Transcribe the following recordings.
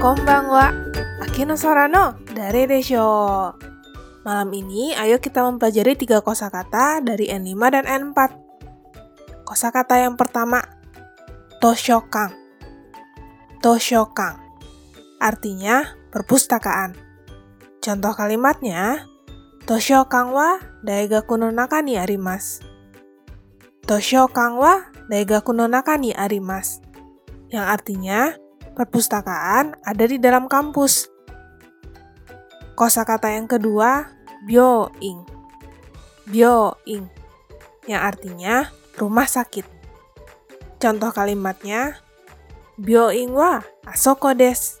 wa Akino Sorano dari Desho. Malam ini ayo kita mempelajari tiga kosakata dari N5 dan N4. Kosakata yang pertama, Toshokang. Toshokang artinya perpustakaan. Contoh kalimatnya, Toshokang wa daigaku no naka ni arimasu. Toshokang wa daigaku no naka ni arimasu. Yang artinya, perpustakaan ada di dalam kampus. Kosakata yang kedua, byoing. Byoing, yang artinya rumah sakit. Contoh kalimatnya, byoing wa asoko desu.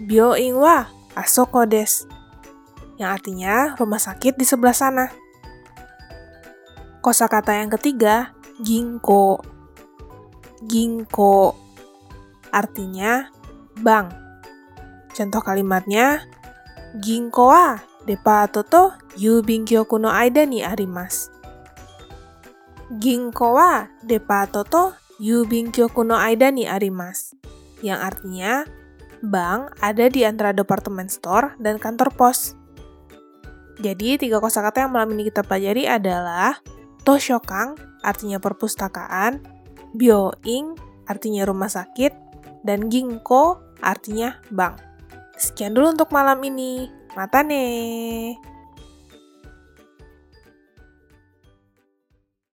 Byoing wa asoko desu. Yang artinya rumah sakit di sebelah sana. Kosakata yang ketiga, ginko. Ginko artinya bank. Contoh kalimatnya, Ginko wa depato to yubin kyoku no aida ni arimasu. Ginko wa depato to yubin kyoku no aida ni arimasu. Yang artinya, bank ada di antara departemen store dan kantor pos. Jadi, tiga kosakata yang malam ini kita pelajari adalah Toshokang, artinya perpustakaan, Byoing, artinya rumah sakit, dan Ginko, artinya bank. Sekian dulu untuk malam ini. Mata nih.